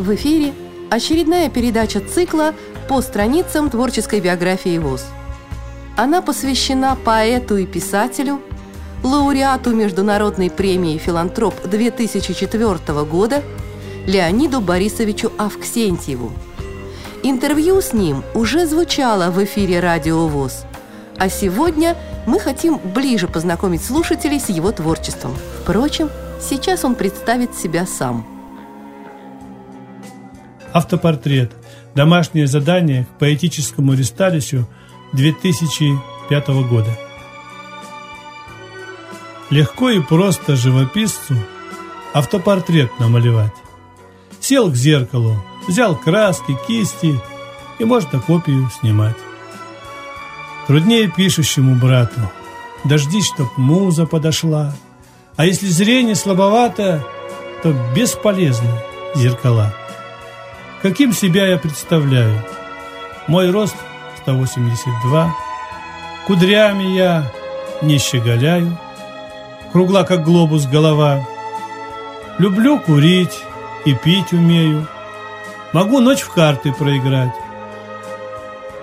В эфире очередная передача цикла по страницам творческой биографии ВОЗ. Она посвящена поэту и писателю, лауреату Международной премии «Филантроп» 2004 года Леониду Борисовичу Авксентьеву. Интервью с ним уже звучало в эфире «Радио ВОЗ», а сегодня мы хотим ближе познакомить слушателей с его творчеством. Впрочем, сейчас он представит себя сам. Автопортрет. Домашнее задание к поэтическому ресталищу 2005 года. Легко и просто живописцу автопортрет намалевать. Сел к зеркалу, взял краски, кисти и можно копию снимать. Труднее пишущему брату. Дождись, чтоб муза подошла. А если зрение слабовато, то бесполезны зеркала. Каким себя я представляю? Мой рост 182, Кудрями я не щеголяю, Кругла, как глобус, голова. Люблю курить и пить умею, Могу ночь в карты проиграть.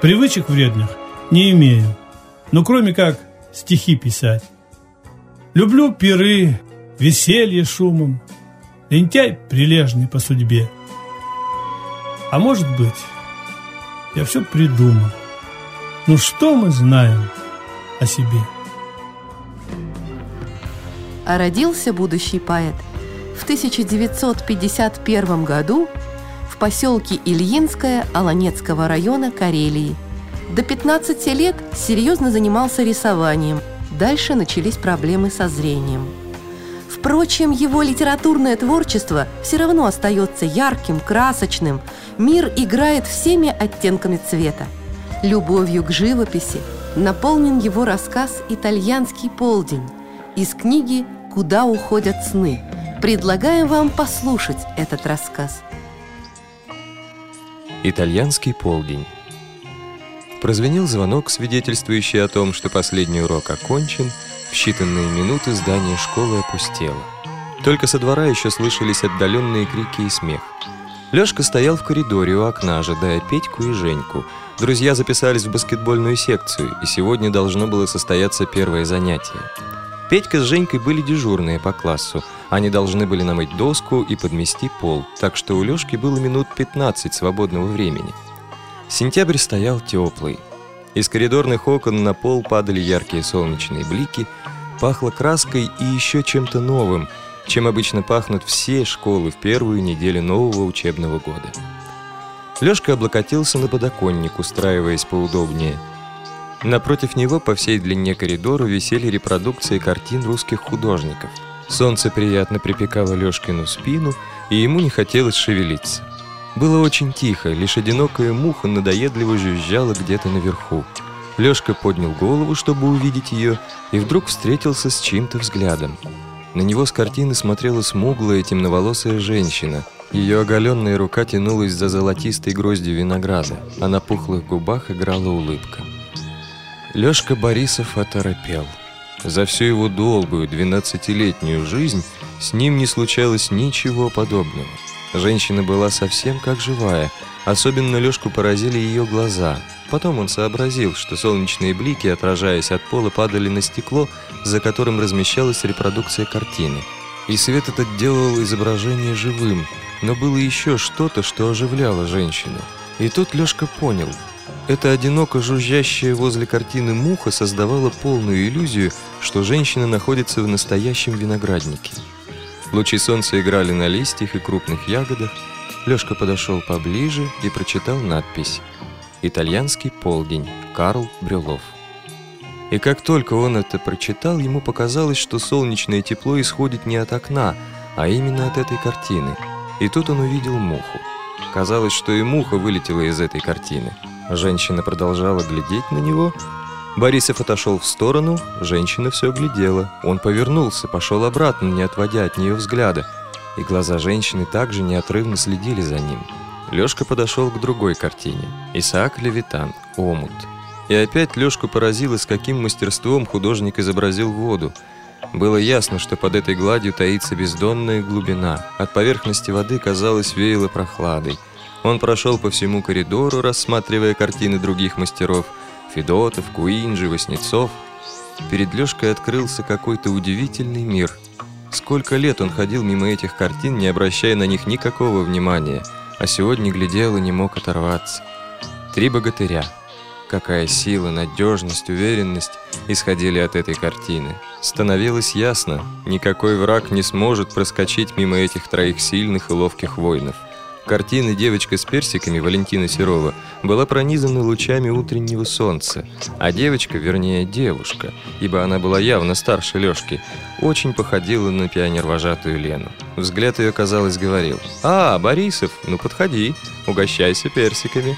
Привычек вредных не имею, но кроме как стихи писать. Люблю пиры, веселье шумом, лентяй прилежный по судьбе. А может быть, я все придумал. Ну что мы знаем о себе? А родился будущий поэт в 1951 году в поселке Ильинское Аланецкого района Карелии – до 15 лет серьезно занимался рисованием. Дальше начались проблемы со зрением. Впрочем, его литературное творчество все равно остается ярким, красочным. Мир играет всеми оттенками цвета. Любовью к живописи наполнен его рассказ «Итальянский полдень» из книги «Куда уходят сны». Предлагаем вам послушать этот рассказ. «Итальянский полдень» Прозвенел звонок, свидетельствующий о том, что последний урок окончен, в считанные минуты здание школы опустело. Только со двора еще слышались отдаленные крики и смех. Лёшка стоял в коридоре у окна, ожидая Петьку и Женьку. Друзья записались в баскетбольную секцию, и сегодня должно было состояться первое занятие. Петька с Женькой были дежурные по классу. Они должны были намыть доску и подмести пол, так что у Лёшки было минут 15 свободного времени – Сентябрь стоял теплый. Из коридорных окон на пол падали яркие солнечные блики, пахло краской и еще чем-то новым, чем обычно пахнут все школы в первую неделю нового учебного года. Лёшка облокотился на подоконник, устраиваясь поудобнее. Напротив него по всей длине коридора висели репродукции картин русских художников. Солнце приятно припекало Лёшкину спину, и ему не хотелось шевелиться. Было очень тихо, лишь одинокая муха надоедливо жужжала где-то наверху. Лёшка поднял голову, чтобы увидеть её, и вдруг встретился с чьим-то взглядом. На него с картины смотрела смуглая темноволосая женщина. Её оголенная рука тянулась за золотистой гроздью винограда, а на пухлых губах играла улыбка. Лёшка Борисов оторопел. За всю его долгую двенадцатилетнюю жизнь с ним не случалось ничего подобного. Женщина была совсем как живая. Особенно Лёшку поразили её глаза. Потом он сообразил, что солнечные блики, отражаясь от пола, падали на стекло, за которым размещалась репродукция картины. И свет этот делал изображение живым, но было ещё что-то, что оживляло женщину. И тут Лёшка понял. Эта одиноко жужжащая возле картины муха создавала полную иллюзию, что женщина находится в настоящем винограднике. Лучи солнца играли на листьях и крупных ягодах. Лёшка подошел поближе и прочитал надпись «Итальянский полдень. Карл Брюлов». И как только он это прочитал, ему показалось, что солнечное тепло исходит не от окна, а именно от этой картины. И тут он увидел муху. Казалось, что и муха вылетела из этой картины. Женщина продолжала глядеть на него, Борисов отошел в сторону, женщина все глядела. Он повернулся, пошел обратно, не отводя от нее взгляда. И глаза женщины также неотрывно следили за ним. Лешка подошел к другой картине. Исаак Левитан. «Омут». И опять Лешку поразило, с каким мастерством художник изобразил воду. Было ясно, что под этой гладью таится бездонная глубина. От поверхности воды, казалось, веяло прохладой. Он прошел по всему коридору, рассматривая картины других мастеров – Федотов, Куинджи, Васнецов. Перед Лёшкой открылся какой-то удивительный мир. Сколько лет он ходил мимо этих картин, не обращая на них никакого внимания, а сегодня глядел и не мог оторваться. Три богатыря – Какая сила, надежность, уверенность исходили от этой картины. Становилось ясно, никакой враг не сможет проскочить мимо этих троих сильных и ловких воинов. Картина «Девочка с персиками» Валентина Серова была пронизана лучами утреннего солнца, а девочка, вернее девушка, ибо она была явно старше Лёшки, очень походила на пионер-вожатую Лену. Взгляд ее, казалось, говорил «А, Борисов, ну подходи, угощайся персиками».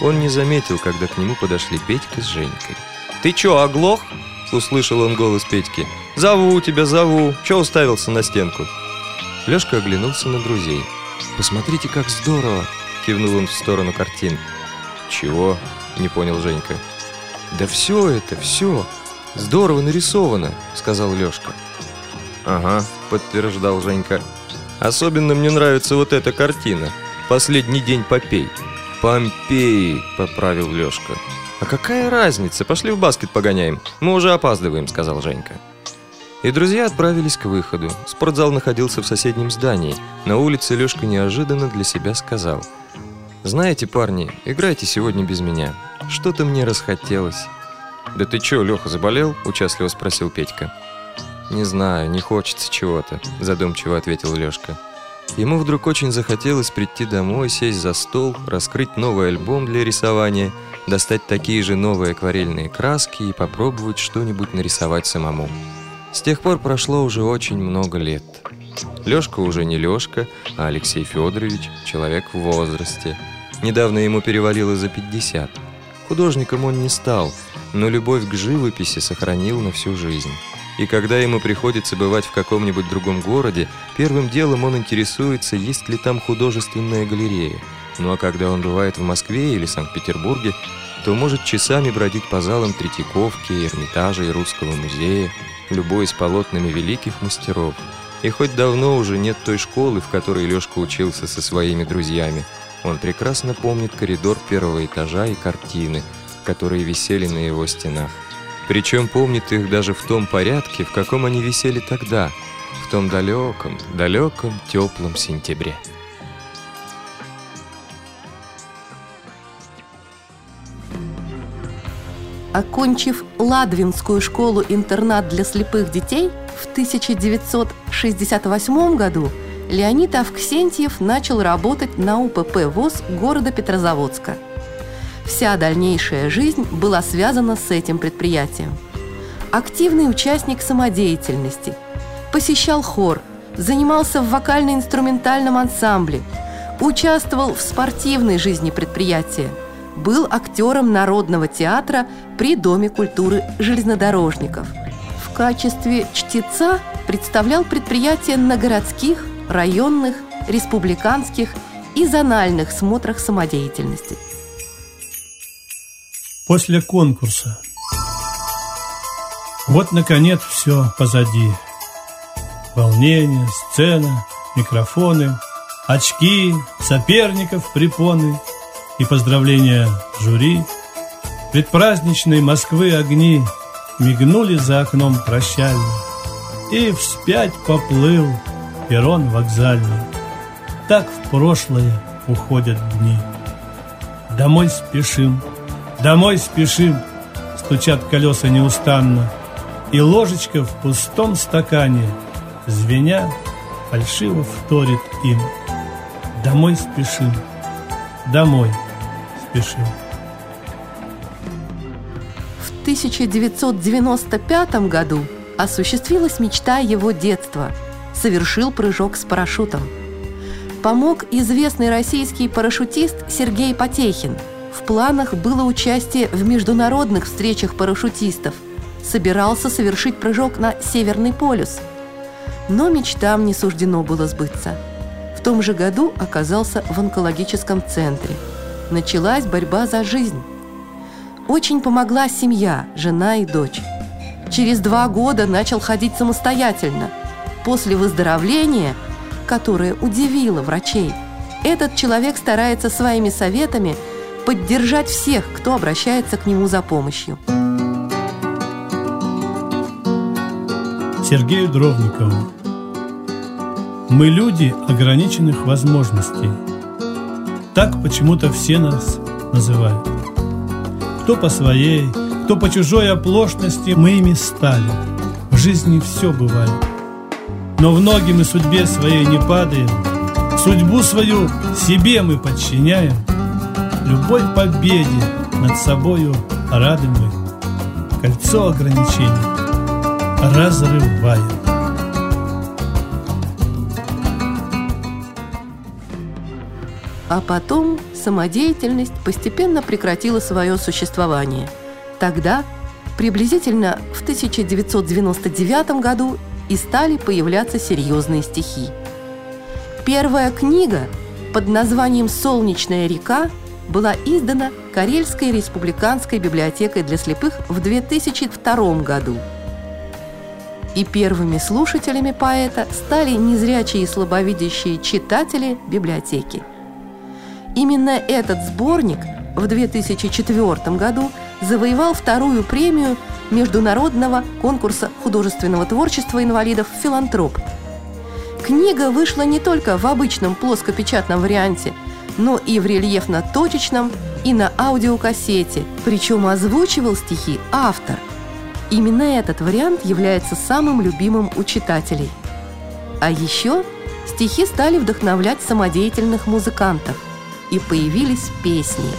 Он не заметил, когда к нему подошли Петька с Женькой. «Ты чё, оглох?» – услышал он голос Петьки. «Зову тебя, зову! Чё уставился на стенку?» Лёшка оглянулся на друзей. «Посмотрите, как здорово!» – кивнул он в сторону картин. «Чего?» – не понял Женька. «Да все это, все! Здорово нарисовано!» – сказал Лёшка. «Ага», – подтверждал Женька. «Особенно мне нравится вот эта картина. Последний день попей». «Помпеи», — поправил Лёшка. «А какая разница? Пошли в баскет погоняем. Мы уже опаздываем», — сказал Женька. И друзья отправились к выходу. Спортзал находился в соседнем здании. На улице Лёшка неожиданно для себя сказал. «Знаете, парни, играйте сегодня без меня. Что-то мне расхотелось». «Да ты чё, Лёха, заболел?» – участливо спросил Петька. «Не знаю, не хочется чего-то», – задумчиво ответил Лёшка. Ему вдруг очень захотелось прийти домой, сесть за стол, раскрыть новый альбом для рисования, достать такие же новые акварельные краски и попробовать что-нибудь нарисовать самому. С тех пор прошло уже очень много лет. Лёшка уже не Лёшка, а Алексей Федорович, человек в возрасте. Недавно ему перевалило за 50. Художником он не стал, но любовь к живописи сохранил на всю жизнь. И когда ему приходится бывать в каком-нибудь другом городе, первым делом он интересуется, есть ли там художественная галерея. Ну а когда он бывает в Москве или Санкт-Петербурге, то может часами бродить по залам Третьяковки, Эрмитажа и Русского музея, любуясь полотнами великих мастеров. И хоть давно уже нет той школы, в которой Лёшка учился со своими друзьями, он прекрасно помнит коридор первого этажа и картины, которые висели на его стенах. Причем помнит их даже в том порядке, в каком они висели тогда, в том далеком, далеком, теплом сентябре. Окончив Ладвинскую школу-интернат для слепых детей в 1968 году, Леонид Авксентьев начал работать на УПП ВОЗ города Петрозаводска – Вся дальнейшая жизнь была связана с этим предприятием. Активный участник самодеятельности, посещал хор, занимался в вокально-инструментальном ансамбле, участвовал в спортивной жизни предприятия, был актером Народного театра при Доме культуры железнодорожников. В качестве чтеца представлял предприятие на городских, районных, республиканских и зональных смотрах самодеятельности – после конкурса. Вот, наконец, все позади. Волнение, сцена, микрофоны, очки, соперников, препоны и поздравления жюри. Предпраздничные Москвы огни мигнули за окном прощально, и вспять поплыл перрон вокзальный. Так в прошлое уходят дни. Домой спешим, Домой спешим, стучат колеса неустанно, И ложечка в пустом стакане, звеня, фальшиво вторит им. Домой спешим, домой спешим. В 1995 году осуществилась мечта его детства. Совершил прыжок с парашютом. Помог известный российский парашютист Сергей Потехин – в планах было участие в международных встречах парашютистов. Собирался совершить прыжок на Северный полюс. Но мечтам не суждено было сбыться. В том же году оказался в онкологическом центре. Началась борьба за жизнь. Очень помогла семья, жена и дочь. Через два года начал ходить самостоятельно. После выздоровления, которое удивило врачей, этот человек старается своими советами поддержать всех, кто обращается к нему за помощью. Сергею Дровникову Мы люди ограниченных возможностей. Так почему-то все нас называют. Кто по своей, кто по чужой оплошности мы ими стали. В жизни все бывает. Но в ноги мы судьбе своей не падаем, Судьбу свою себе мы подчиняем, Любовь к победе над собою рады мы, Кольцо ограничений разрываем. А потом самодеятельность постепенно прекратила свое существование. Тогда, приблизительно в 1999 году, и стали появляться серьезные стихи. Первая книга под названием «Солнечная река» была издана Карельской республиканской библиотекой для слепых в 2002 году. И первыми слушателями поэта стали незрячие и слабовидящие читатели библиотеки. Именно этот сборник в 2004 году завоевал вторую премию Международного конкурса художественного творчества инвалидов «Филантроп». Книга вышла не только в обычном плоскопечатном варианте, но и в рельефно-точечном и на аудиокассете, причем озвучивал стихи автор. Именно этот вариант является самым любимым у читателей. А еще стихи стали вдохновлять самодеятельных музыкантов, и появились песни.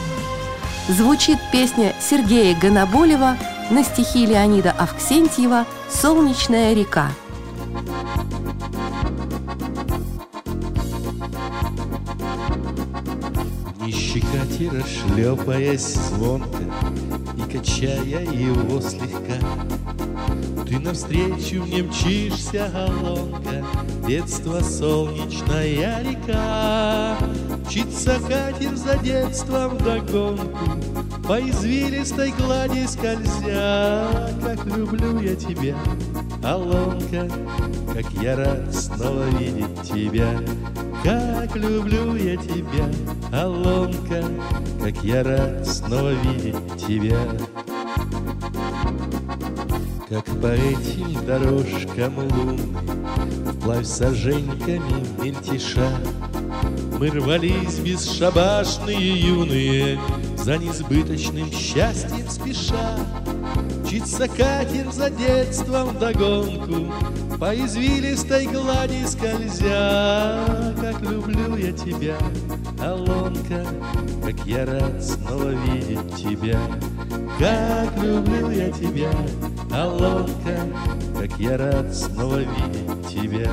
Звучит песня Сергея Гоноболева на стихи Леонида Авксентьева «Солнечная река». Не щекотира, шлепаясь звонко И качая его слегка Ты навстречу мне мчишься, голонка Детство солнечная река Мчится катер за детством догонку По извилистой глади скользя. Как люблю я тебя, Алонка Как я рад снова видеть тебя. Как люблю я тебя, Алонка Как я рад снова видеть тебя. Как по этим дорожкам лунным Вплавь соженьками мельтеша мы рвались бесшабашные юные За несбыточным счастьем спеша. Мчится катер за детством догонку По извилистой глади скользя. Как люблю я тебя, Алонка Как я рад снова видеть тебя. Как люблю я тебя, Алонка Как я рад снова видеть тебя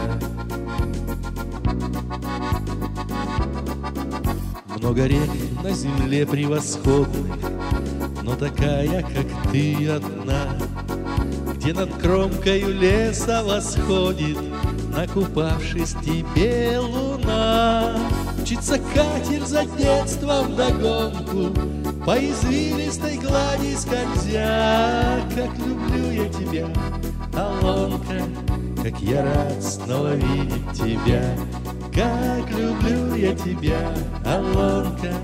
Много рек на земле превосходных, Но такая, как ты одна, Где над кромкою леса восходит, Накупавшись тебе луна. Мчится катер за детством догонку, По извилистой глади скользя, Как люблю я тебя, Алонка, Как я рад снова видеть тебя, как люблю я тебя, Алонка,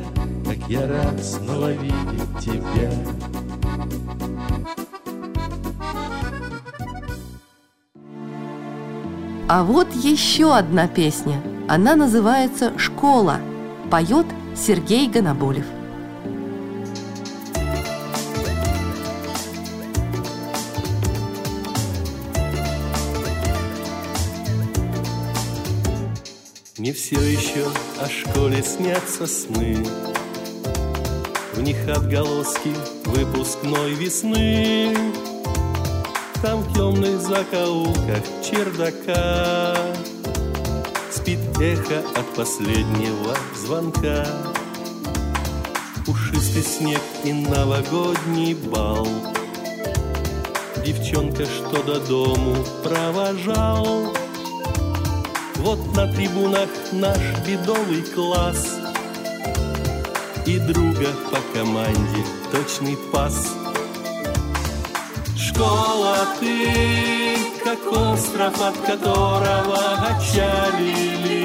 Как я рад снова видеть тебя. А вот еще одна песня. Она называется «Школа». Поет Сергей Гоноболев. Все еще о школе снятся сны. В них отголоски выпускной весны. Там в темных закоулках чердака Спит эхо от последнего звонка. Пушистый снег и новогодний бал. Девчонка, что до дому провожал вот на трибунах наш бедовый класс И друга по команде точный пас Школа ты, как остров, от которого отчалили.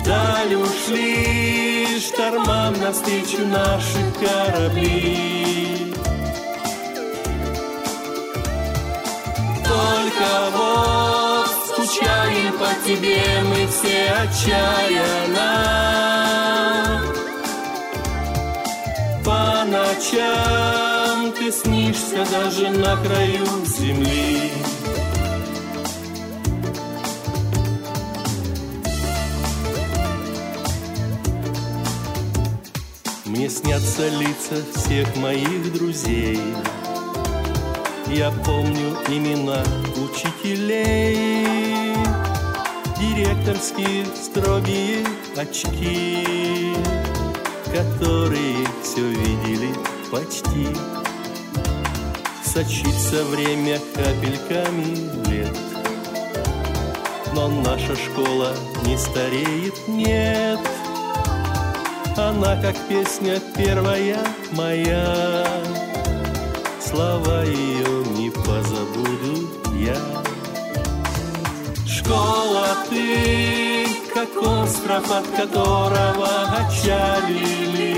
Вдаль ушли штормам навстречу наши корабли. Только вот скучаем по тебе мы все отчаянно. По ночам ты снишься даже на краю земли. Мне снятся лица всех моих друзей. Я помню имена учителей, Директорские строгие очки которые все видели почти. Сочится время капельками лет, но наша школа не стареет, нет. Она как песня первая моя, слова ее не позабуду я. Школа ты как остров, от которого отчалили.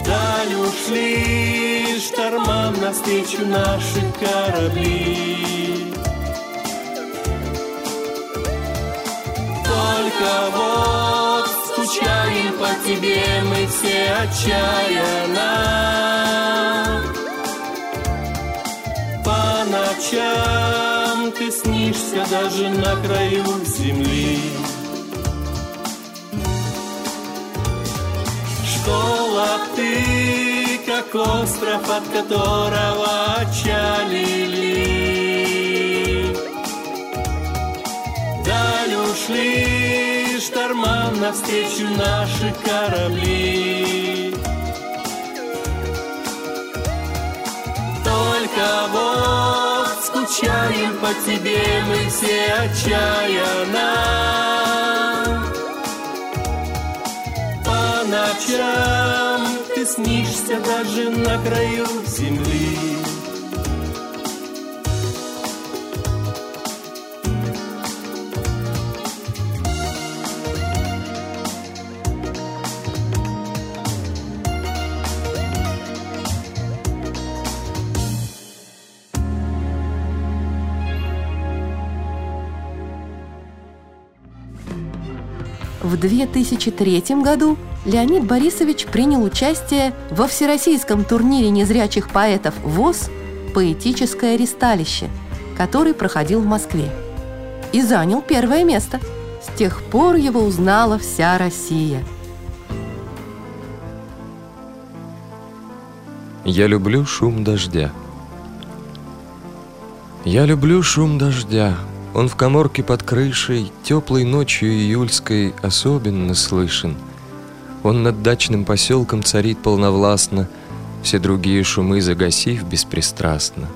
Вдаль ушли штормам навстречу наши корабли. Только вот скучаем по тебе мы все отчаянно. По ночам ты снишься даже на краю земли. Школа ты, как остров, от которого отчалили. Даль ушли штормам навстречу наши корабли. Только вот скучаем по тебе мы все отчаянно. По ночам ты снишься даже на краю земли. В 2003 году Леонид Борисович принял участие во всероссийском турнире незрячих поэтов ВОЗ «Поэтическое ристалище», который проходил в Москве. И занял первое место. С тех пор его узнала вся Россия. Я люблю шум дождя. Я люблю шум дождя, он в коморке под крышей, теплой ночью июльской особенно слышен. Он над дачным поселком царит полновластно, все другие шумы загасив беспристрастно.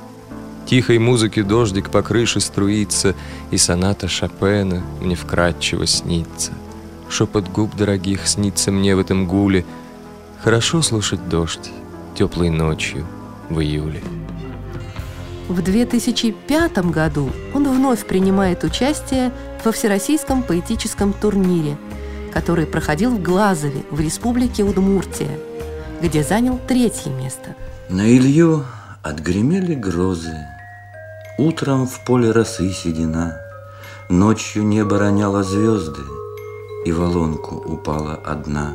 Тихой музыки дождик по крыше струится, и соната Шопена мне вкрадчиво снится. Шепот губ дорогих снится мне в этом гуле. Хорошо слушать дождь теплой ночью в июле. В 2005 году он вновь принимает участие во Всероссийском поэтическом турнире, который проходил в Глазове в Республике Удмуртия, где занял третье место. На Илью отгремели грозы, Утром в поле росы седина, Ночью небо роняло звезды, И волонку упала одна.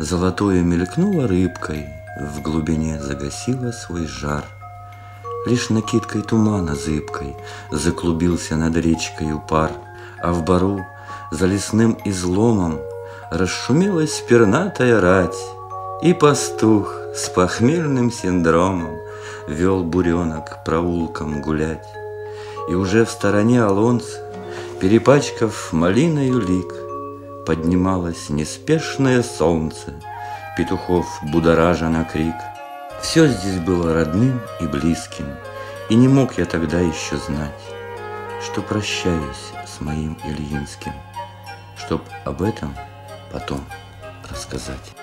Золотое мелькнуло рыбкой, В глубине загасило свой жар – Лишь накидкой тумана зыбкой Заклубился над речкою пар, А в бару за лесным изломом Расшумелась пернатая рать, И пастух с похмельным синдромом Вел буренок проулком гулять. И уже в стороне Алонца, Перепачкав малиною лик, Поднималось неспешное солнце, Петухов будоража на крик — все здесь было родным и близким, и не мог я тогда еще знать, что прощаюсь с моим Ильинским, чтоб об этом потом рассказать.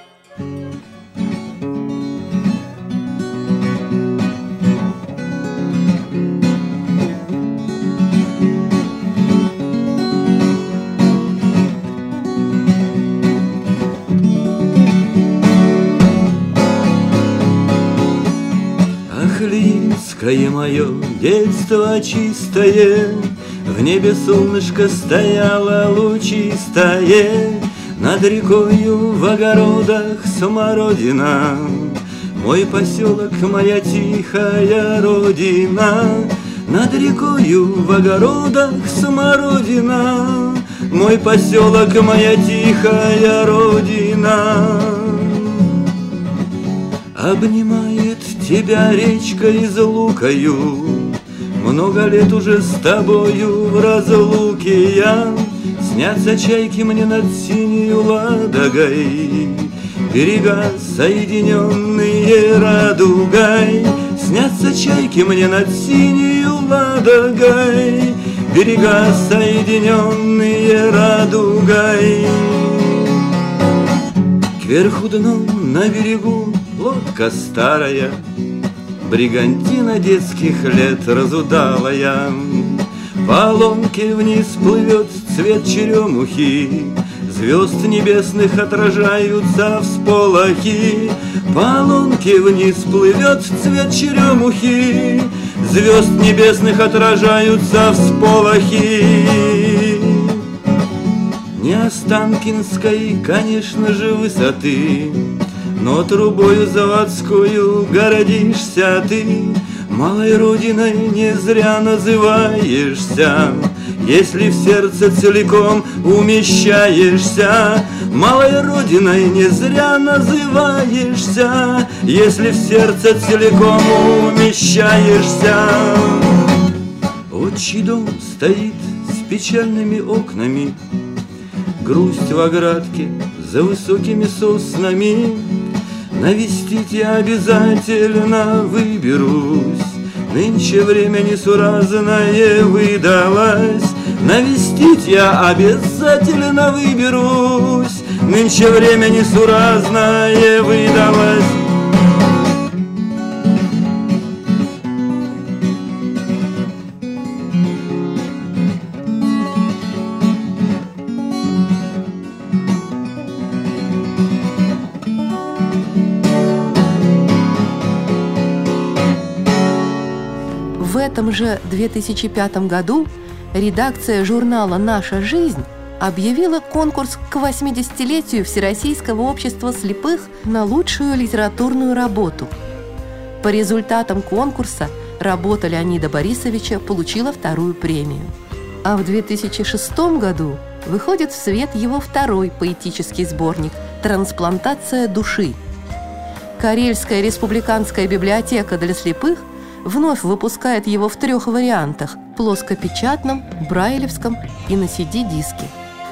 Ахлинское мое детство чистое, В небе солнышко стояло лучистое, Над рекою в огородах смородина. Мой поселок, моя тихая родина, Над рекою в огородах смородина. Мой поселок, моя тихая родина. Обнимает тебя речка из лукою Много лет уже с тобою в разлуке я. Снятся чайки мне над синей ладогой. Берега, соединенные радугой. Снятся чайки мне над синей ладогой. Берега, соединенные радугой Кверху дном на берегу лодка старая, Бригантина детских лет разудалая. По ломке вниз плывет цвет черемухи, Звезд небесных отражаются в сполохи. По лунке вниз плывет цвет черемухи, Звезд небесных отражаются в сполохи. Не Останкинской, конечно же, высоты, но трубою заводскую городишься ты, Малой родиной не зря называешься, Если в сердце целиком умещаешься. Малой родиной не зря называешься, Если в сердце целиком умещаешься. Отчий дом стоит с печальными окнами, Грусть в оградке за высокими соснами, Навестить я обязательно выберусь. Нынче время несуразное выдалось, Навестить я обязательно выберусь. Нынче время несуразное выдалось. Же 2005 году редакция журнала «Наша жизнь» объявила конкурс к 80-летию Всероссийского общества слепых на лучшую литературную работу. По результатам конкурса работа Леонида Борисовича получила вторую премию. А в 2006 году выходит в свет его второй поэтический сборник «Трансплантация души». Карельская республиканская библиотека для слепых – вновь выпускает его в трех вариантах – плоскопечатном, брайлевском и на CD-диске.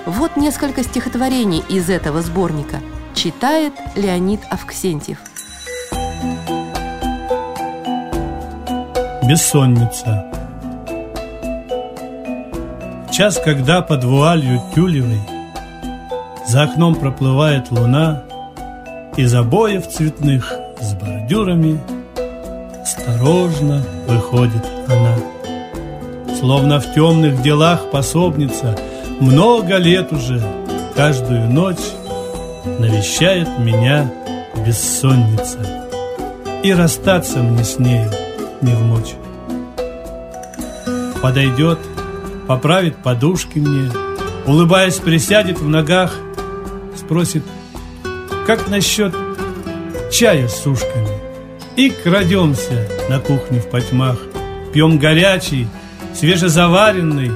Вот несколько стихотворений из этого сборника. Читает Леонид Авксентьев. Бессонница Час, когда под вуалью тюлевой За окном проплывает луна Из обоев цветных с бордюрами – Осторожно выходит она. Словно в темных делах пособница Много лет уже, каждую ночь Навещает меня бессонница. И расстаться мне с нею не в мочь. Подойдет, поправит подушки мне Улыбаясь, присядет в ногах Спросит, как насчет чая с ушками и крадемся на кухню в потьмах. Пьем горячий, свежезаваренный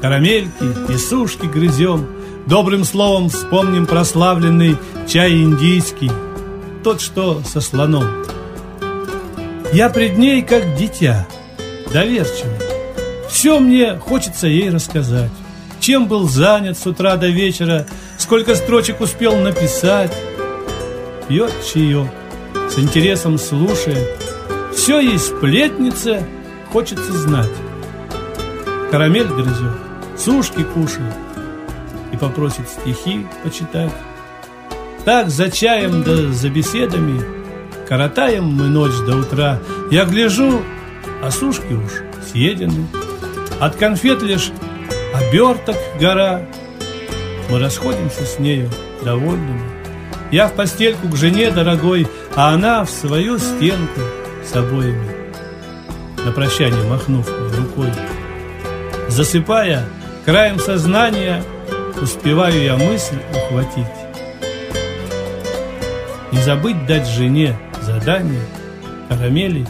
Карамельки и сушки грызем. Добрым словом вспомним прославленный чай индийский Тот, что со слоном. Я пред ней как дитя, доверчивый. Все мне хочется ей рассказать. Чем был занят с утра до вечера Сколько строчек успел написать. Пьет чаек с интересом слушает. Все ей сплетница, хочется знать. Карамель грызет, сушки кушает и попросит стихи почитать. Так за чаем да за беседами Коротаем мы ночь до утра. Я гляжу, а сушки уж съедены. От конфет лишь оберток гора. Мы расходимся с нею довольными. Я в постельку к жене дорогой, а она в свою стенку с обоями. На прощание махнув рукой. Засыпая, краем сознания успеваю я мысль ухватить. Не забыть дать жене задание карамели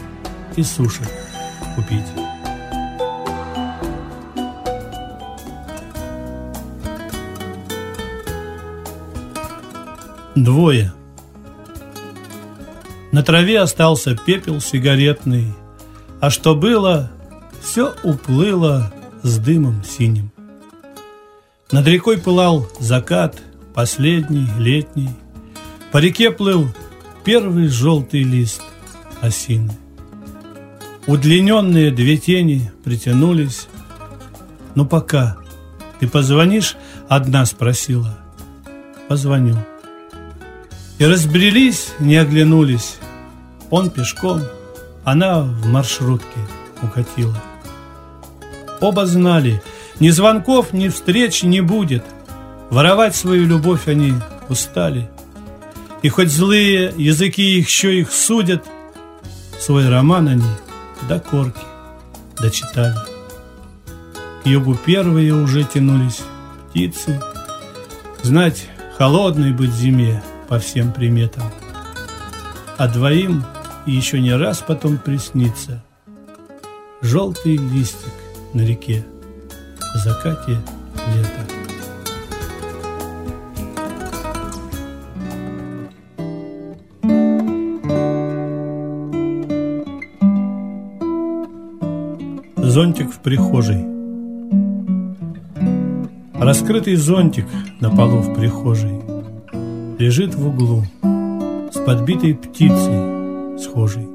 и суши купить. Двое. На траве остался пепел сигаретный, А что было, все уплыло с дымом синим. Над рекой пылал закат, последний, летний. По реке плыл первый желтый лист осины. Удлиненные две тени притянулись. «Ну пока, ты позвонишь?» — одна спросила. «Позвоню». И разбрелись, не оглянулись. Он пешком, она в маршрутке укатила. Оба знали, ни звонков, ни встреч не будет. Воровать свою любовь они устали. И хоть злые языки еще их судят, Свой роман они до корки дочитали. К югу первые уже тянулись птицы, Знать, холодной быть зиме — по всем приметам. А двоим еще не раз потом приснится Желтый листик на реке в закате лета. Зонтик в прихожей Раскрытый зонтик на полу в прихожей лежит в углу с подбитой птицей схожей.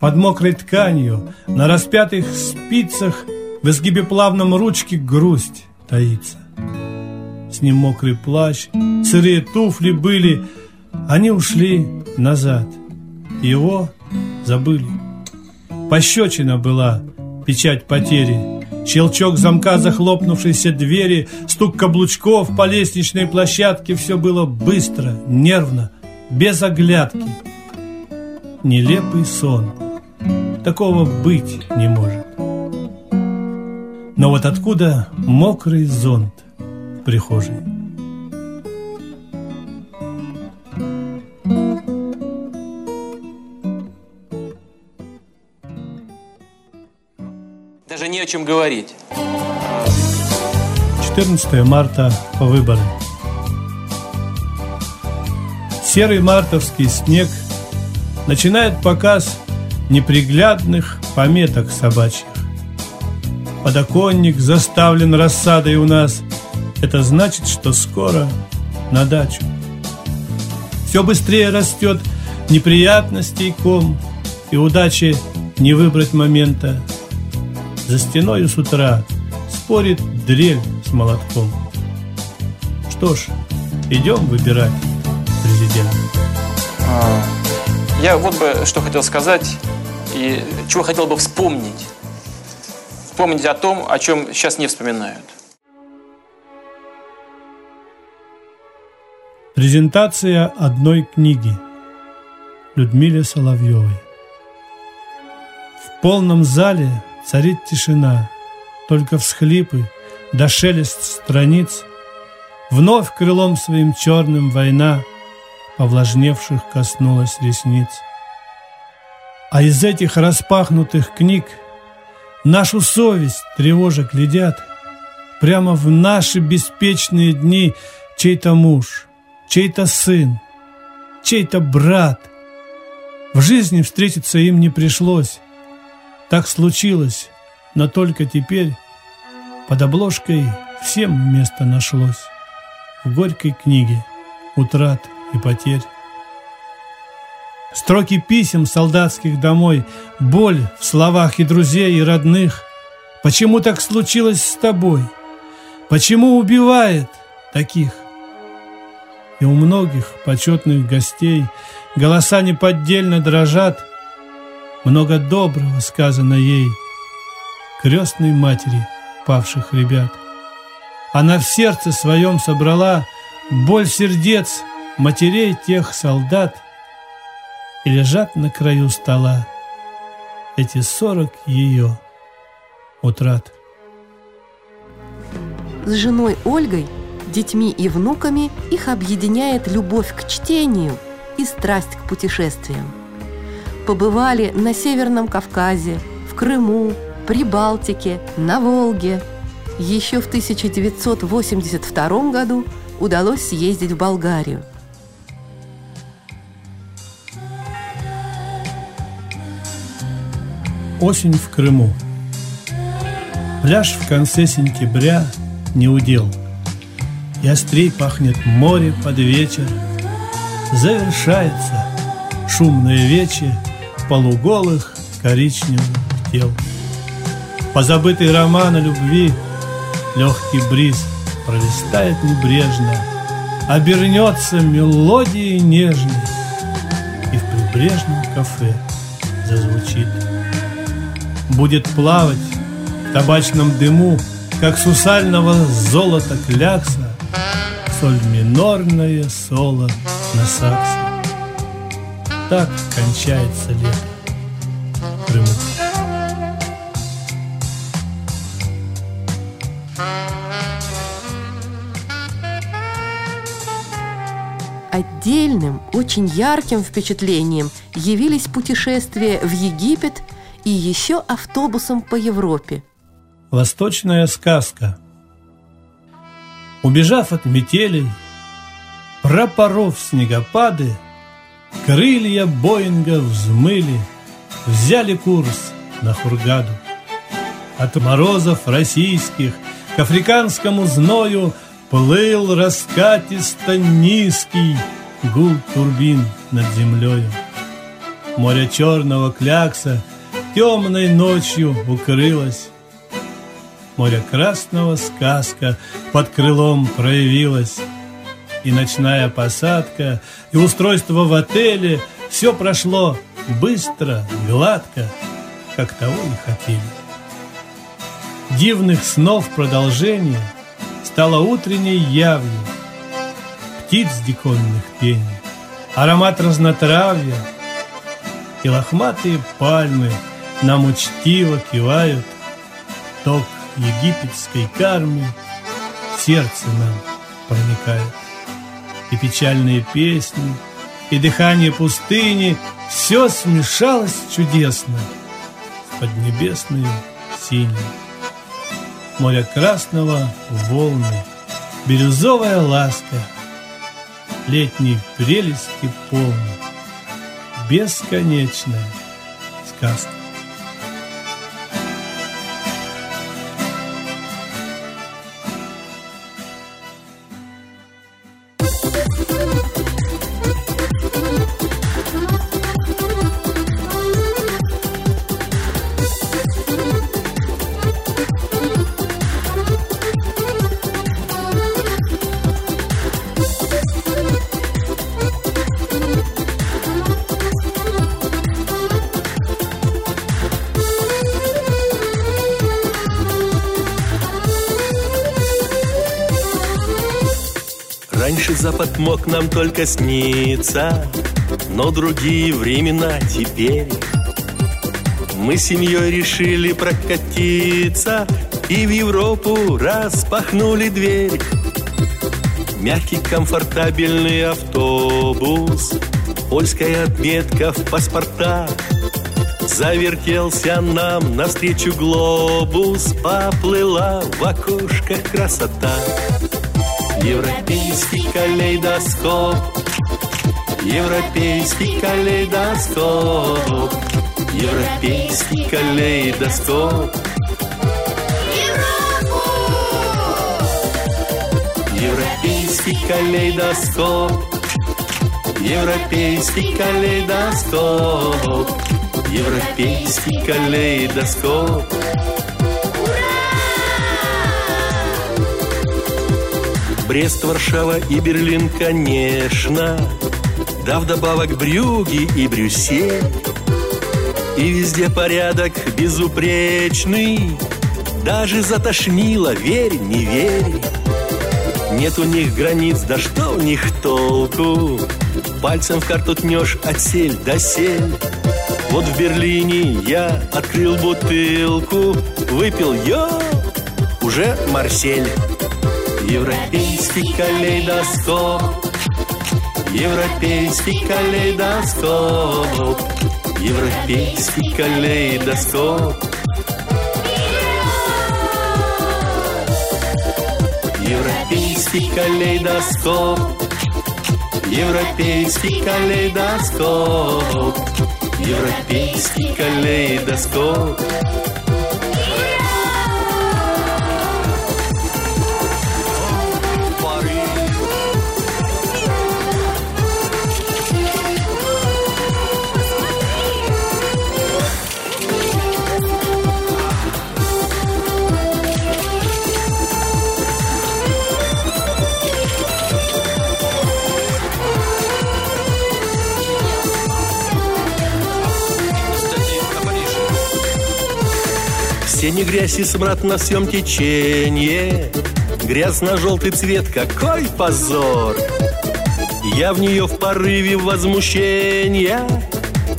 Под мокрой тканью на распятых спицах в изгибе плавном ручки грусть таится. С ним мокрый плащ, сырые туфли были, они ушли назад, его забыли. Пощечина была печать потери, Щелчок замка захлопнувшейся двери, стук каблучков по лестничной площадке Все было быстро, нервно, без оглядки. Нелепый сон. Такого быть не может. Но вот откуда мокрый зонт в прихожей? О чем говорить. 14 марта по выборы. Серый мартовский снег начинает показ неприглядных пометок собачьих. Подоконник заставлен рассадой у нас. Это значит, что скоро на дачу. Все быстрее растет неприятностей ком, и удачи не выбрать момента за стеной с утра спорит дрель с молотком. Что ж, идем выбирать президента. А, я вот бы что хотел сказать и чего хотел бы вспомнить. Вспомнить о том, о чем сейчас не вспоминают. Презентация одной книги Людмиле Соловьевой. В полном зале Царит тишина, только всхлипы да шелест страниц. Вновь крылом своим черным война Повлажневших коснулась ресниц. А из этих распахнутых книг Нашу совесть тревожа глядят Прямо в наши беспечные дни Чей-то муж, чей-то сын, чей-то брат. В жизни встретиться им не пришлось, так случилось, но только теперь под обложкой всем место нашлось в горькой книге утрат и потерь. Строки писем солдатских домой, боль в словах и друзей, и родных. Почему так случилось с тобой? Почему убивает таких? и у многих почетных гостей голоса неподдельно дрожат. Много доброго сказано ей, крестной матери павших ребят. Она в сердце своем собрала боль сердец матерей тех солдат, и лежат на краю стола эти сорок ее утрат. С женой Ольгой, детьми и внуками их объединяет любовь к чтению и страсть к путешествиям. Побывали на Северном Кавказе, в Крыму, Прибалтике, на Волге. Еще в 1982 году удалось съездить в Болгарию. Осень в Крыму. Пляж в конце сентября не удел. И острей пахнет море под вечер. Завершается шумное вече полуголых коричневых тел. Позабытый роман о любви легкий бриз пролистает небрежно, Обернется мелодией нежной И в прибрежном кафе зазвучит будет плавать в табачном дыму, как сусального золота клякса, соль минорное соло на саксе. Так кончается лето в Крыму. Отдельным, очень ярким впечатлением явились путешествия в Египет и еще автобусом по Европе. Восточная сказка. Убежав от метелей, пропоров снегопады, крылья Боинга взмыли, взяли курс на Хургаду. От морозов российских к африканскому зною плыл раскатисто низкий гул турбин над землею. Море черного клякса — темной ночью укрылась. Море красного сказка под крылом проявилась. И ночная посадка, и устройство в отеле. Все прошло быстро, гладко, как того и хотели. Дивных снов продолжение Стало утренней явью Птиц диконных пений, Аромат разнотравья И лохматые пальмы — нам учтиво кивают. Ток египетской кармы В сердце нам проникает И печальные песни, и дыхание пустыни Все смешалось чудесно С поднебесной синей Море красного волны, Бирюзовая ласка Летней прелести полной Бесконечная сказка. Запад мог нам только сниться, но другие времена теперь. Мы семьей решили прокатиться и в Европу распахнули дверь. Мягкий комфортабельный автобус, польская отметка в паспортах. Завертелся нам навстречу глобус, поплыла в окошках красота. Европейский калейдоскоп. Европейский калейдоскоп. Европейский калейдоскоп. Европейский калейдоскоп. Европейский калейдоскоп. Европейский калейдоскоп Брест, Варшава и Берлин, конечно. Да вдобавок Брюги и Брюссель. И везде порядок безупречный. Даже затошнило, верь, не верь. Нет у них границ, да что у них толку? Пальцем в карту тнешь от сель до сель. Вот в Берлине я открыл бутылку Выпил ее, уже Марсель Европейский калейдоскоп. Европейский калейдоскоп. Европейский калейдоскоп. Европейский калейдоскоп. Европейский калейдоскоп. Европейский калейдоскоп Не грязь и смрад на всем теченье. Грязно-желтый цвет, какой позор! Я в нее в порыве возмущения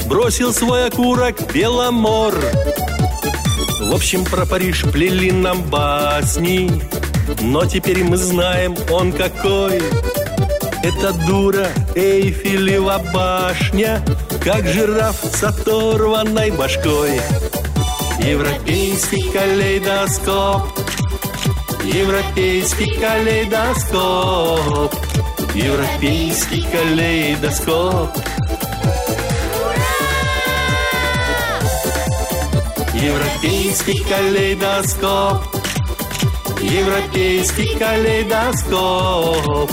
Бросил свой окурок Беломор. В общем, про Париж плели нам басни Но теперь мы знаем, он какой. Это дура Эйфелева башня Как жираф с оторванной башкой Европейский калейдоскоп. Европейский калейдоскоп. Европейский калейдоскоп. Европейский калейдоскоп. Европейский калейдоскоп.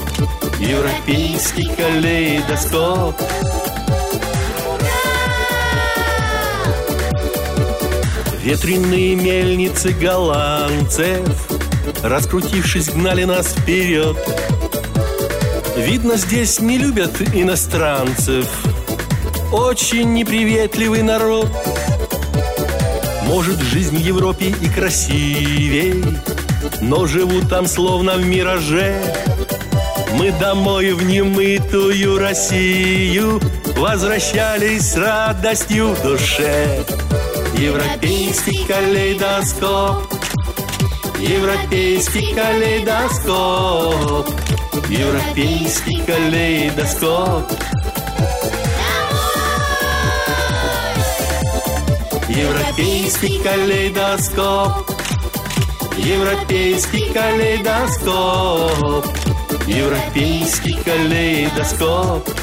Европейский калейдоскоп Ветряные мельницы голландцев Раскрутившись, гнали нас вперед. Видно, здесь не любят иностранцев. Очень неприветливый народ. Может, жизнь в Европе и красивей Но живут там словно в мираже. Мы домой в немытую Россию Возвращались с радостью в душе Европейский калейдоскоп. Европейский калейдоскоп. Европейский калейдоскоп. Европейский калейдоскоп. Европейский калейдоскоп. Европейский калейдоскоп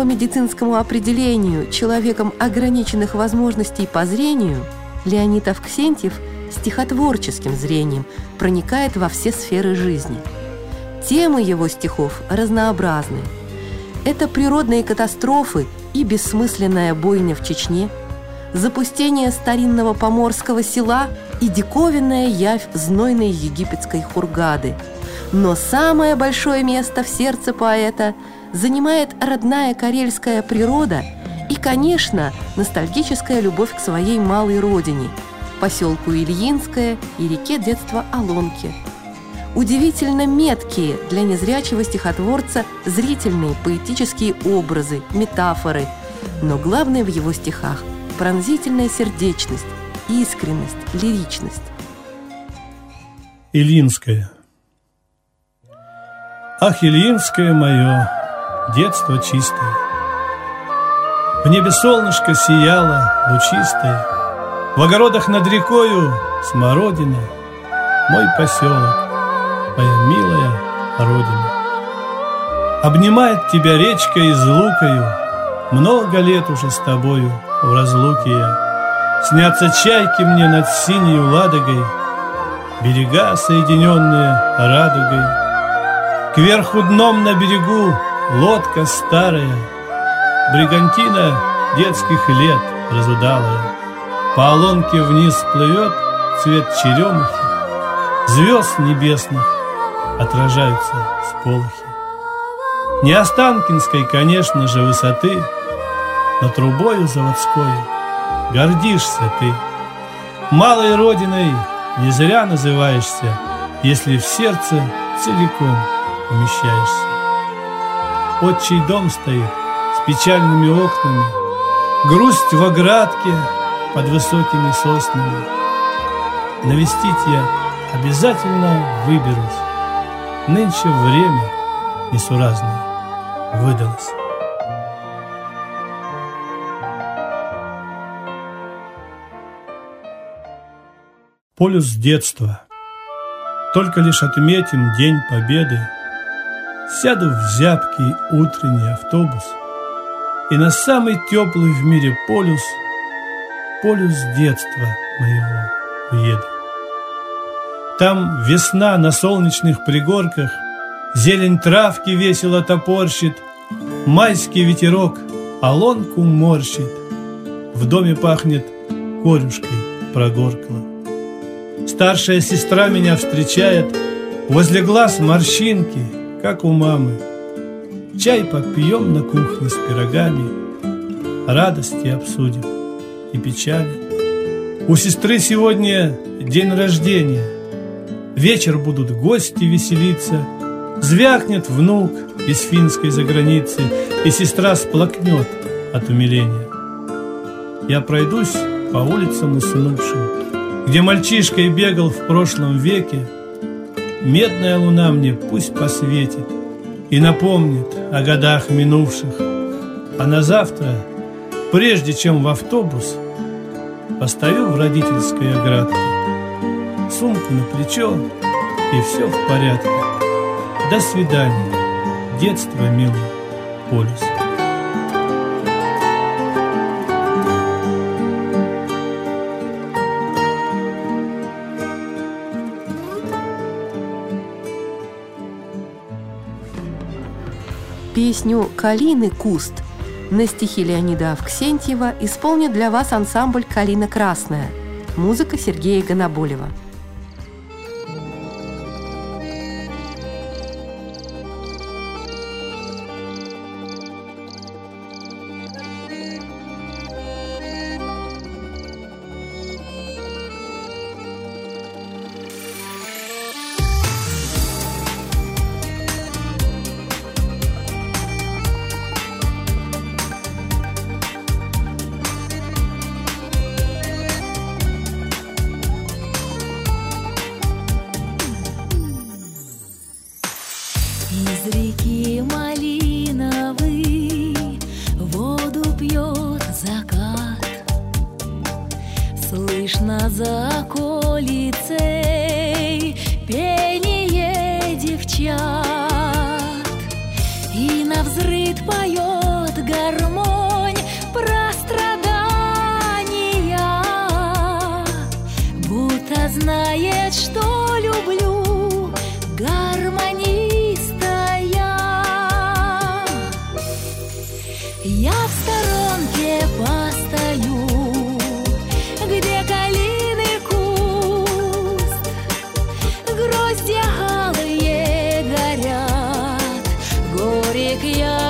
по медицинскому определению человеком ограниченных возможностей по зрению, Леонид Авксентьев стихотворческим зрением проникает во все сферы жизни. Темы его стихов разнообразны. Это природные катастрофы и бессмысленная бойня в Чечне, запустение старинного поморского села и диковинная явь знойной египетской хургады. Но самое большое место в сердце поэта – занимает родная карельская природа и, конечно, ностальгическая любовь к своей малой родине, поселку Ильинское и реке детства Олонки. Удивительно меткие для незрячего стихотворца зрительные поэтические образы, метафоры, но главное в его стихах – пронзительная сердечность, искренность, лиричность. Ильинское. Ах, Ильинское мое, детство чистое. В небе солнышко сияло лучистое, В огородах над рекою смородина, Мой поселок, моя милая родина. Обнимает тебя речка из лукою, Много лет уже с тобою в разлуке я. Снятся чайки мне над синей ладогой, Берега, соединенные радугой. Кверху дном на берегу лодка старая, Бригантина детских лет разудалая. По олонке вниз плывет цвет черемухи, Звезд небесных отражаются сполохи. Не Останкинской, конечно же, высоты, Но трубою заводской гордишься ты. Малой родиной не зря называешься, Если в сердце целиком умещаешься. Отчий дом стоит с печальными окнами, Грусть в оградке под высокими соснами. Навестить я обязательно выберусь. Нынче время несуразное выдалось. Полюс детства. Только лишь отметим День Победы, Сяду в зябкий утренний автобус И на самый теплый в мире полюс, Полюс детства моего уеду. Там весна на солнечных пригорках, Зелень травки весело топорщит, Майский ветерок алонку морщит, В доме пахнет корюшкой прогоркло. Старшая сестра меня встречает, Возле глаз морщинки, как у мамы. Чай попьем на кухне с пирогами, Радости обсудим и печали. У сестры сегодня день рождения, Вечер будут гости веселиться, Звякнет внук из финской заграницы, И сестра сплакнет от умиления. Я пройдусь по улицам уснувшим, где мальчишкой бегал в прошлом веке, Медная луна мне пусть посветит И напомнит о годах минувших. А на завтра, прежде чем в автобус, Постою в родительской оградке, Сумку на плечо, и все в порядке. До свидания, детство, милый полюс. Песню «Калины куст» на стихи Леонида Авксентьева исполнит для вас ансамбль «Калина красная». Музыка Сергея Гоноболева.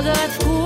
Горек ягод вкус.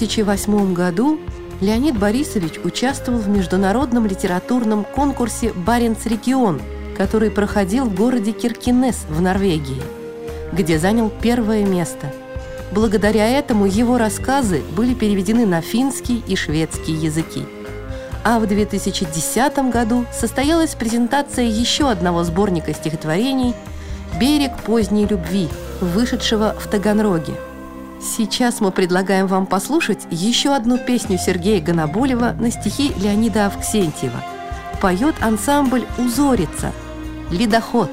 2008 году Леонид Борисович участвовал в международном литературном конкурсе «Баренц-регион», который проходил в городе Киркинес в Норвегии, где занял первое место. Благодаря этому его рассказы были переведены на финский и шведский языки. А в 2010 году состоялась презентация еще одного сборника стихотворений «Берег поздней любви», вышедшего в Таганроге – Сейчас мы предлагаем вам послушать еще одну песню Сергея Гоноболева на стихи Леонида Авксентьева. Поет ансамбль «Узорица» «Ледоход».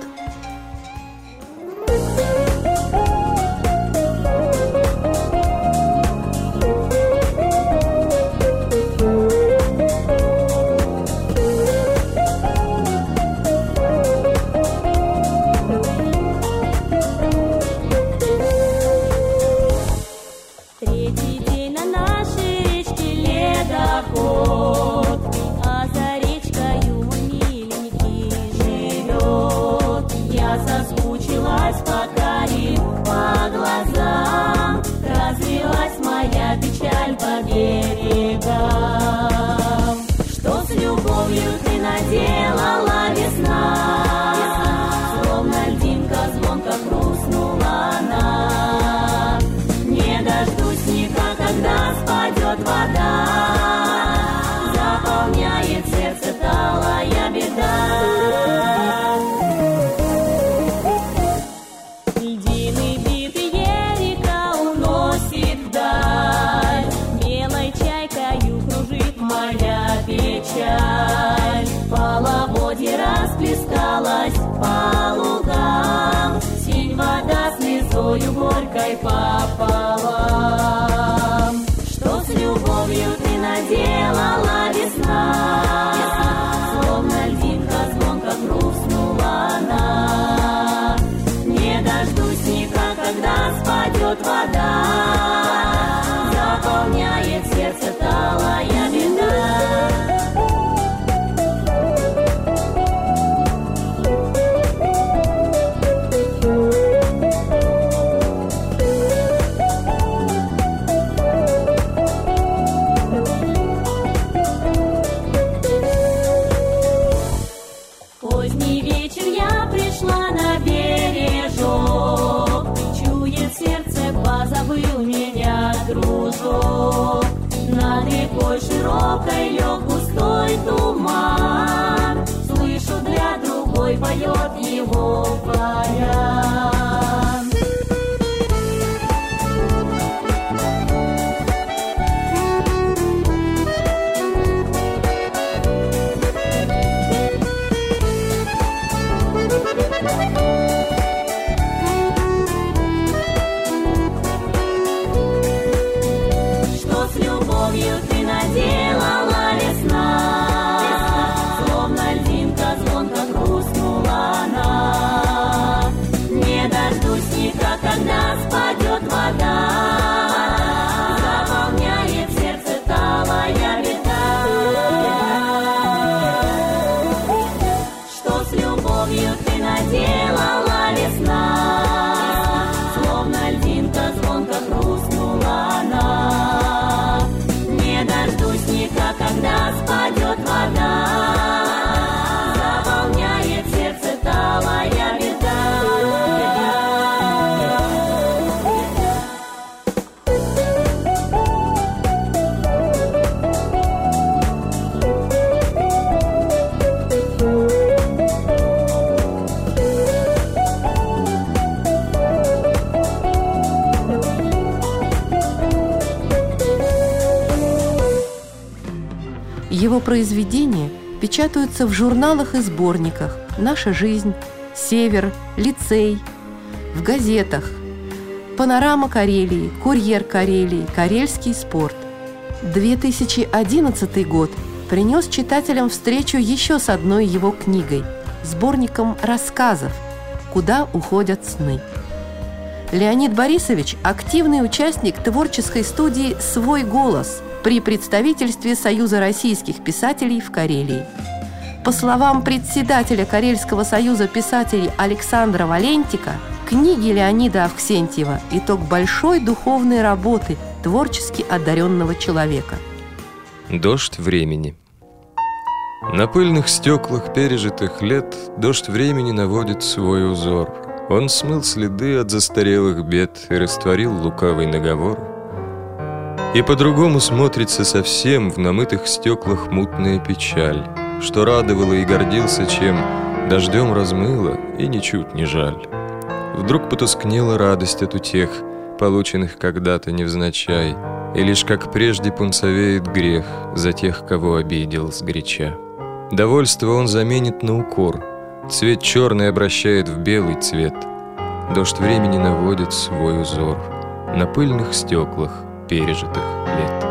Произведения печатаются в журналах и сборниках «Наша жизнь», «Север», «Лицей», в газетах «Панорама Карелии», «Курьер Карелии», «Карельский спорт». 2011 год принес читателям встречу еще с одной его книгой – сборником рассказов «Куда уходят сны». Леонид Борисович – активный участник творческой студии «Свой голос» при представительстве Союза российских писателей в Карелии. По словам председателя Карельского союза писателей Александра Валентика, книги Леонида Авксентьева – итог большой духовной работы творчески одаренного человека. Дождь времени. На пыльных стеклах пережитых лет Дождь времени наводит свой узор. Он смыл следы от застарелых бед И растворил лукавый наговор. И по-другому смотрится совсем В намытых стеклах мутная печаль, Что радовало и гордился чем Дождем размыло и ничуть не жаль. Вдруг потускнела радость от утех, Полученных когда-то невзначай, И лишь как прежде пунцовеет грех За тех, кого обидел сгоряча. Довольство он заменит на укор, Цвет черный обращает в белый цвет. Дождь времени наводит свой узор На пыльных стеклах пережитых лет.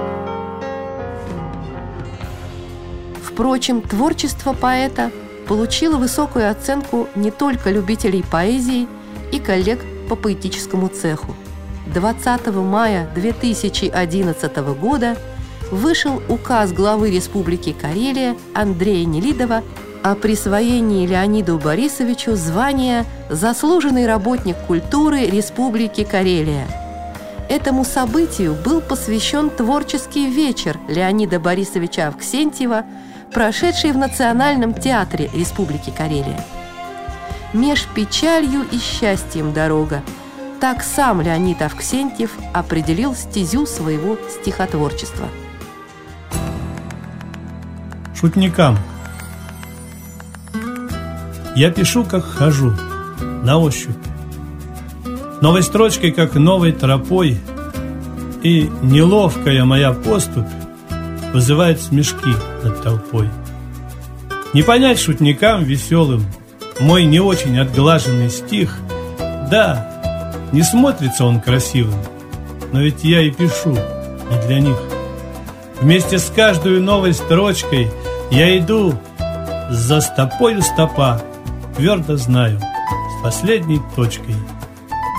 Впрочем, творчество поэта получило высокую оценку не только любителей поэзии и коллег по поэтическому цеху. 20 мая 2011 года вышел указ главы Республики Карелия Андрея Нелидова о присвоении Леониду Борисовичу звания «Заслуженный работник культуры Республики Карелия». Этому событию был посвящен творческий вечер Леонида Борисовича Авксентьева, прошедший в Национальном театре Республики Карелия. «Меж печалью и счастьем дорога» Так сам Леонид Авксентьев определил стезю своего стихотворчества. Шутникам. Я пишу, как хожу, на ощупь. Новой строчкой, как новой тропой, И неловкая моя поступь Вызывает смешки над толпой. Не понять шутникам веселым мой не очень отглаженный стих. Да, не смотрится он красивым, но ведь я и пишу не для них. Вместе с каждой новой строчкой я иду за стопою стопа, твердо знаю, с последней точкой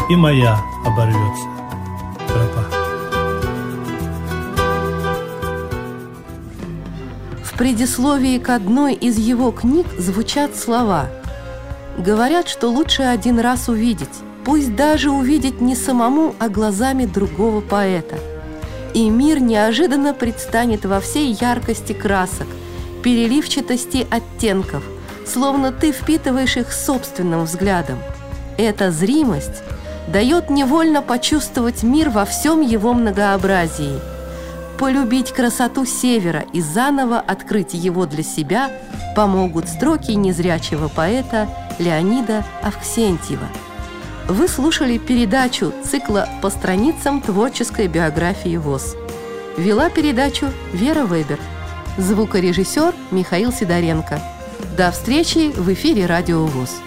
и моя оборвется тропа. В предисловии к одной из его книг звучат слова «Говорят, что лучше один раз увидеть, пусть даже увидеть не самому, а глазами другого поэта. И мир неожиданно предстанет во всей яркости красок, переливчатости оттенков, словно ты впитываешь их собственным взглядом. Эта зримость дает невольно почувствовать мир во всем его многообразии. Полюбить красоту севера и заново открыть его для себя помогут строки незрячего поэта Леонида Авксентьева. Вы слушали передачу цикла по страницам творческой биографии ВОЗ. Вела передачу Вера Вебер. Звукорежиссер Михаил Сидоренко. До встречи в эфире Радио ВОЗ.